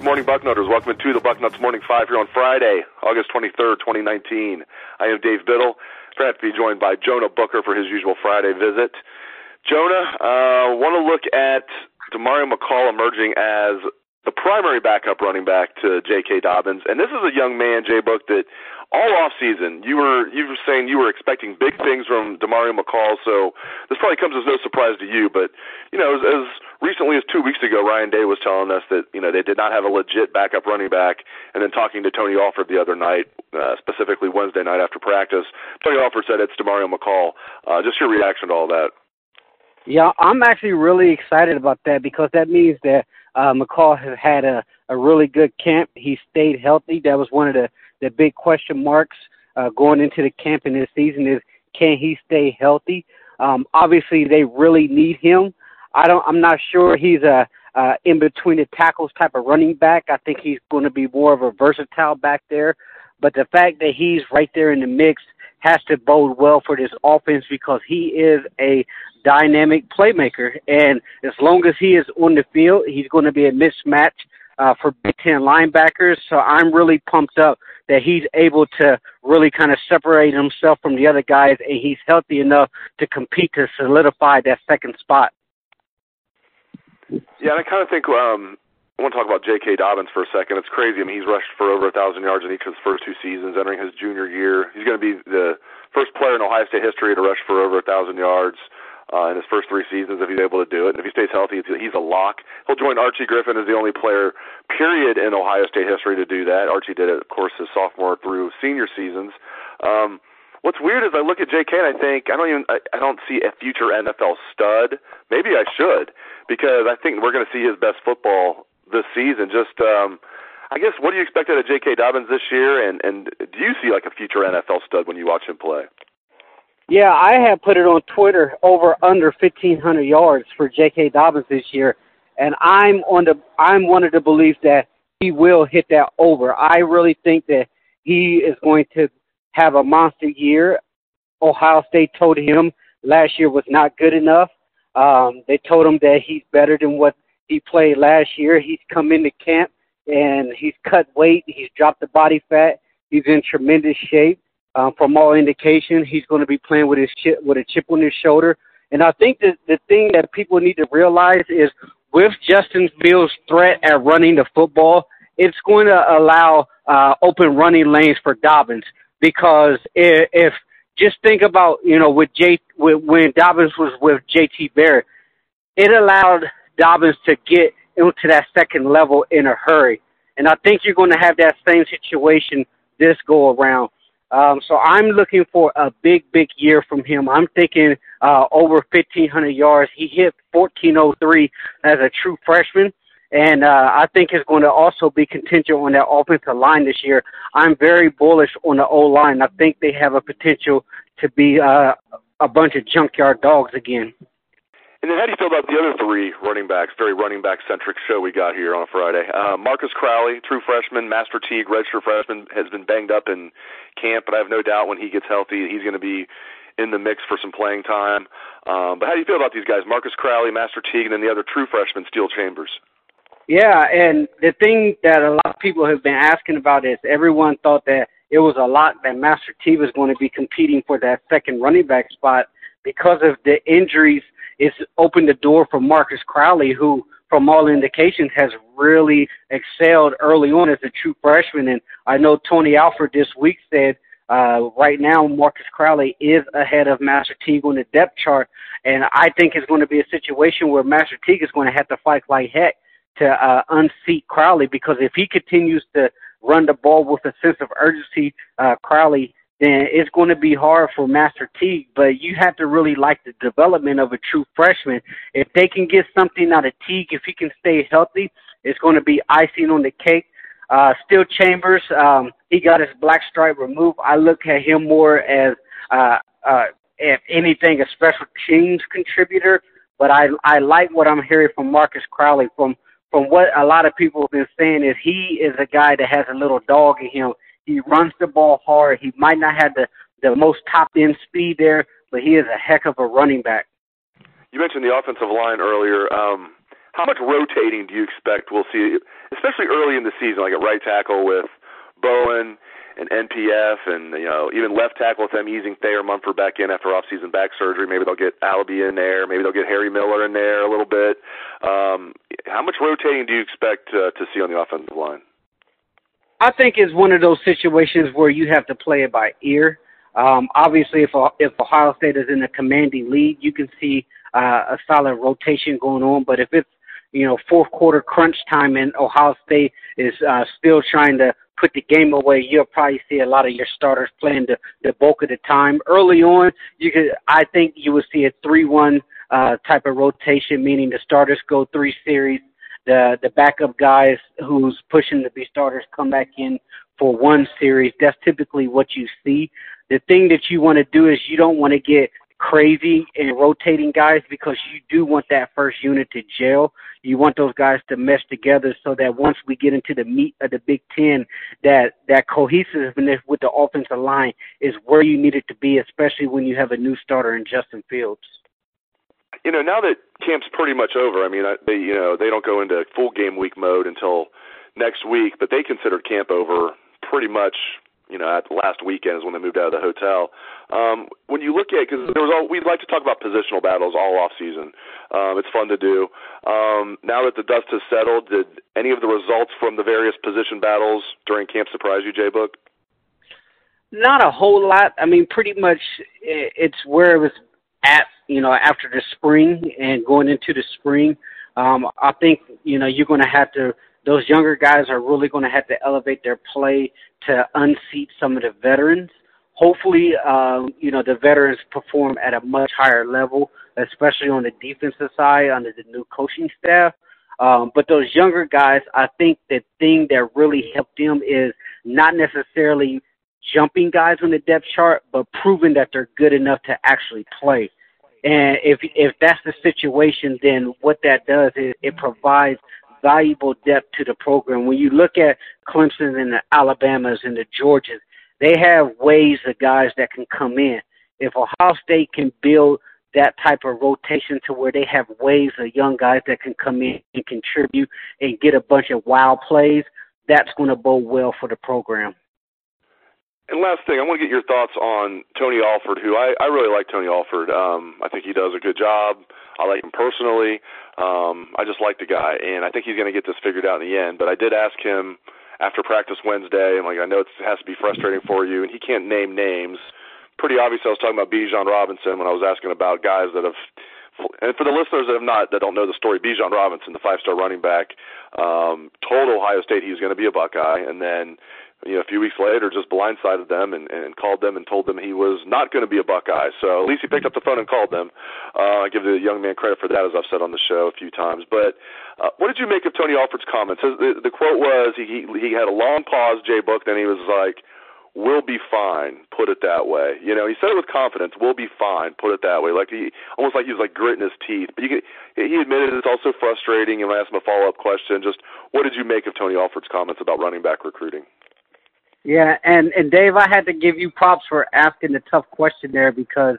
Good morning, Bucknutters. Welcome to the Bucknuts Morning Five here on Friday, August 23rd, 2019. I am Dave Biddle. Glad to be joined by Jonah Booker for his usual Friday visit. Jonah, uh, want to look at Demario McCall emerging as the primary backup running back to J.K. Dobbins, and this is a young man, J. Book, that all off season you were you were saying you were expecting big things from Demario McCall. So this probably comes as no surprise to you, but you know as, as recently as two weeks ago, Ryan Day was telling us that you know they did not have a legit backup running back, and then talking to Tony Alford the other night, uh, specifically Wednesday night after practice, Tony Alford said it's Demario McCall. Uh, just your reaction to all that. Yeah, I'm actually really excited about that because that means that uh, McCall has had a, a really good camp. He stayed healthy. That was one of the the big question marks uh, going into the camp in this season is can he stay healthy? Um, obviously, they really need him. I don't. I'm not sure he's a uh, in between the tackles type of running back. I think he's going to be more of a versatile back there. But the fact that he's right there in the mix has to bode well for this offense because he is a dynamic playmaker. And as long as he is on the field, he's going to be a mismatch uh, for Big Ten linebackers. So I'm really pumped up that he's able to really kind of separate himself from the other guys, and he's healthy enough to compete to solidify that second spot. Yeah, and I kind of think um, I want to talk about J.K. Dobbins for a second. It's crazy. I mean, he's rushed for over a thousand yards in each of his first two seasons, entering his junior year. He's going to be the first player in Ohio State history to rush for over a thousand yards uh, in his first three seasons if he's able to do it. And if he stays healthy, he's a lock. He'll join Archie Griffin as the only player, period, in Ohio State history to do that. Archie did it, of course, his sophomore through senior seasons. Um, what's weird is I look at J.K. and I think I don't even I, I don't see a future NFL stud. Maybe I should because I think we're going to see his best football this season. Just um, I guess what do you expect out of J.K. Dobbins this year, and and do you see like a future NFL stud when you watch him play? Yeah, I have put it on Twitter over under 1500 yards for J.K. Dobbins this year, and I'm on the I'm one of the beliefs that he will hit that over. I really think that he is going to have a monster year. Ohio State told him last year was not good enough. Um, they told him that he's better than what he played last year. He's come into camp and he's cut weight. He's dropped the body fat. He's in tremendous shape. Um, from all indication, he's going to be playing with his chip, with a chip on his shoulder. And I think that the thing that people need to realize is with Justin Fields' threat at running the football, it's going to allow uh, open running lanes for Dobbins. Because if, if just think about you know with J with, when Dobbins was with J.T. Barrett, it allowed Dobbins to get into that second level in a hurry. And I think you're going to have that same situation this go around. Um, so I'm looking for a big, big year from him. I'm thinking uh, over 1,500 yards. He hit 1403 as a true freshman, and uh, I think is going to also be contingent on that offensive line this year. I'm very bullish on the O line. I think they have a potential to be uh, a bunch of junkyard dogs again. And then how do you feel about the other three running backs? Very running back centric show we got here on a Friday. Uh, Marcus Crowley, true freshman, Master Teague, redshirt freshman, has been banged up in camp, but I have no doubt when he gets healthy, he's going to be in the mix for some playing time. Um, but how do you feel about these guys? Marcus Crowley, Master Teague, and then the other true freshman, Steele Chambers. Yeah, and the thing that a lot of people have been asking about is everyone thought that it was a lot that Master Teague was going to be competing for that second running back spot because of the injuries – it's opened the door for Marcus Crowley, who from all indications, has really excelled early on as a true freshman. And I know Tony Alford this week said uh, right now Marcus Crowley is ahead of Master Teague on the depth chart, and I think it's going to be a situation where Master Teague is going to have to fight like heck to uh, unseat Crowley because if he continues to run the ball with a sense of urgency, uh, Crowley then it's going to be hard for Master Teague. But you have to really like the development of a true freshman. If they can get something out of Teague, if he can stay healthy, it's going to be icing on the cake. Uh, Steele Chambers, um, he got his black stripe removed. I look at him more as, uh, uh, if anything, a special teams contributor. But I I like what I'm hearing from Marcus Crowley. From from what a lot of people have been saying is he is a guy that has a little dog in him he runs the ball hard. He might not have the the most top end speed there, but he is a heck of a running back. You mentioned the offensive line earlier. Um, how much rotating do you expect we'll see, especially early in the season, like at right tackle with Bowen and NPF, and you know even left tackle with them easing Thayer Munford back in after off-season back surgery. Maybe they'll get Alabi in there. Maybe they'll get Harry Miller in there a little bit. Um, how much rotating do you expect uh, to see on the offensive line? I think it's one of those situations where you have to play it by ear. Um, obviously, if if Ohio State is in a commanding lead, you can see uh, a solid rotation going on. But if it's you know fourth quarter crunch time and Ohio State is uh, still trying to put the game away, you'll probably see a lot of your starters playing the, the bulk of the time. Early on, you could I think you would see a three-one uh, type of rotation, meaning the starters go three series, the the backup guys who's pushing to be starters come back in for one series. That's typically what you see. The thing that you want to do is you don't want to get crazy and rotating guys because you do want that first unit to gel. You want those guys to mesh together so that once we get into the meat of the Big Ten, that that cohesiveness with the offensive line is where you need it to be, especially when you have a new starter in Justin Fields you know, now that camp's pretty much over, I mean, they you know they don't go into full game week mode until next week, but they considered camp over pretty much. You know, at the last weekend is when they moved out of the hotel. Um, when you look at, because there was all, we'd like to talk about positional battles all off season. Um, it's fun to do. Um, now that the dust has settled, did any of the results from the various position battles during camp surprise you, Jay Book? Not a whole lot. I mean, pretty much it's where it was at you know after the spring and going into the spring. Um, I think you know you're going to have to. Those younger guys are really going to have to elevate their play to unseat some of the veterans. Hopefully, uh, you know the veterans perform at a much higher level, especially on the defensive side under the new coaching staff. Um, but those younger guys, I think the thing that really helped them is not necessarily jumping guys on the depth chart, but proving that they're good enough to actually play. And if if that's the situation, then what that does is it provides valuable depth to the program. When you look at Clemson and the Alabamas and the Georgias, they have ways of guys that can come in. If Ohio State can build that type of rotation to where they have waves of young guys that can come in and contribute and get a bunch of wild plays, that's going to bode well for the program. And last thing, I want to get your thoughts on Tony Alford, who I, I really like Tony Alford. Um, I think he does a good job. I like him personally. Um, I just like the guy, and I think he's going to get this figured out in the end. But I did ask him after practice Wednesday, I'm like, I know it has to be frustrating for you, and he can't name names. Pretty obvious. I was talking about Bijan Robinson when I was asking about guys that have and for the listeners that have not that don't know the story, Bijan Robinson, the five-star running back, um, told Ohio State he was going to be a Buckeye, and then you know, a few weeks later, just blindsided them and, and called them and told them he was not going to be a Buckeye. So at least he picked up the phone and called them. Uh, I give the young man credit for that, as I've said on the show a few times. But uh, what did you make of Tony Alford's comments? The, the quote was he he had a long pause, Jay Book, then he was like, "We'll be fine." Put it that way. You know, he said it with confidence. "We'll be fine." Put it that way. Like he almost like he was like gritting his teeth. But you can, he admitted it's also frustrating. And I asked him a follow up question. Just what did you make of Tony Alford's comments about running back recruiting? Yeah, and and Dave, I had to give you props for asking the tough question there because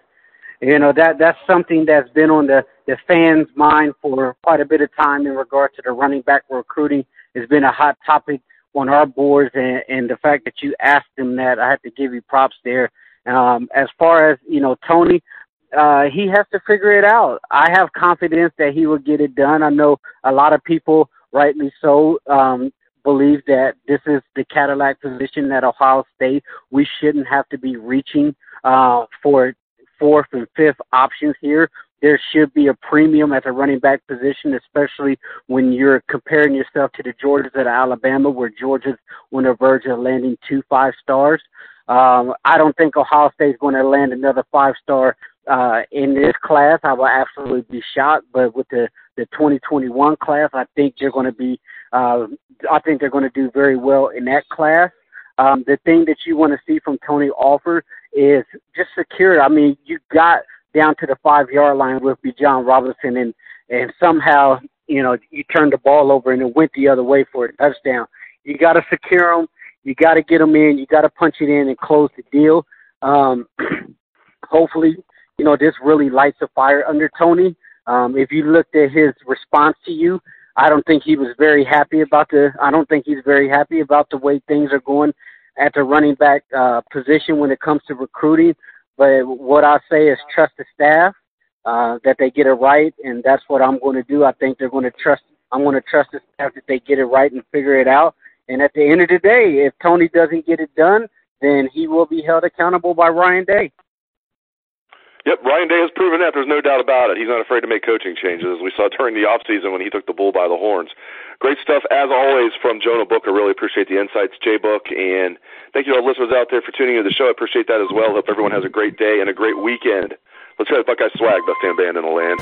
you know that that's something that's been on the the fans' mind for quite a bit of time in regard to the running back recruiting. It's been a hot topic on our boards, and, and the fact that you asked him that, I had to give you props there. Um, as far as you know, Tony, uh, he has to figure it out. I have confidence that he will get it done. I know a lot of people, rightly so, um, believe that this is the Cadillac position at Ohio State. We shouldn't have to be reaching uh, for fourth and fifth options here. There should be a premium at the running back position, especially when you're comparing yourself to the Georgias at Alabama, where Georgia's on the verge of landing two five stars. Um, I don't think Ohio State is going to land another five star uh, in this class. I will absolutely be shocked. But with the the 2021 class, I think they're going to be. Uh, I think they're going to do very well in that class. Um, the thing that you want to see from Tony Alford is just secure. I mean, you got down to the five yard line with Bijan Robinson, and and somehow you know you turned the ball over and it went the other way for a touchdown. You got to secure them. You got to get them in. You got to punch it in and close the deal. Um, hopefully, you know this really lights a fire under Tony. Um, if you looked at his response to you, I don't think he was very happy about the. I don't think he's very happy about the way things are going at the running back uh, position when it comes to recruiting. But what I say is trust the staff uh, that they get it right, and that's what I'm going to do. I think they're going to trust. I'm going to trust the staff that they get it right and figure it out. And at the end of the day, if Tony doesn't get it done, then he will be held accountable by Ryan Day. Yep, Ryan Day has proven that. There's no doubt about it. He's not afraid to make coaching changes, as we saw during the off season when he took the bull by the horns. Great stuff, as always, from Jonah Booker. Really appreciate the insights, J Book. And thank you to all listeners out there for tuning into the show. I appreciate that as well. Hope everyone has a great day and a great weekend. Let's try the Buckeye swag, best damn band in the land.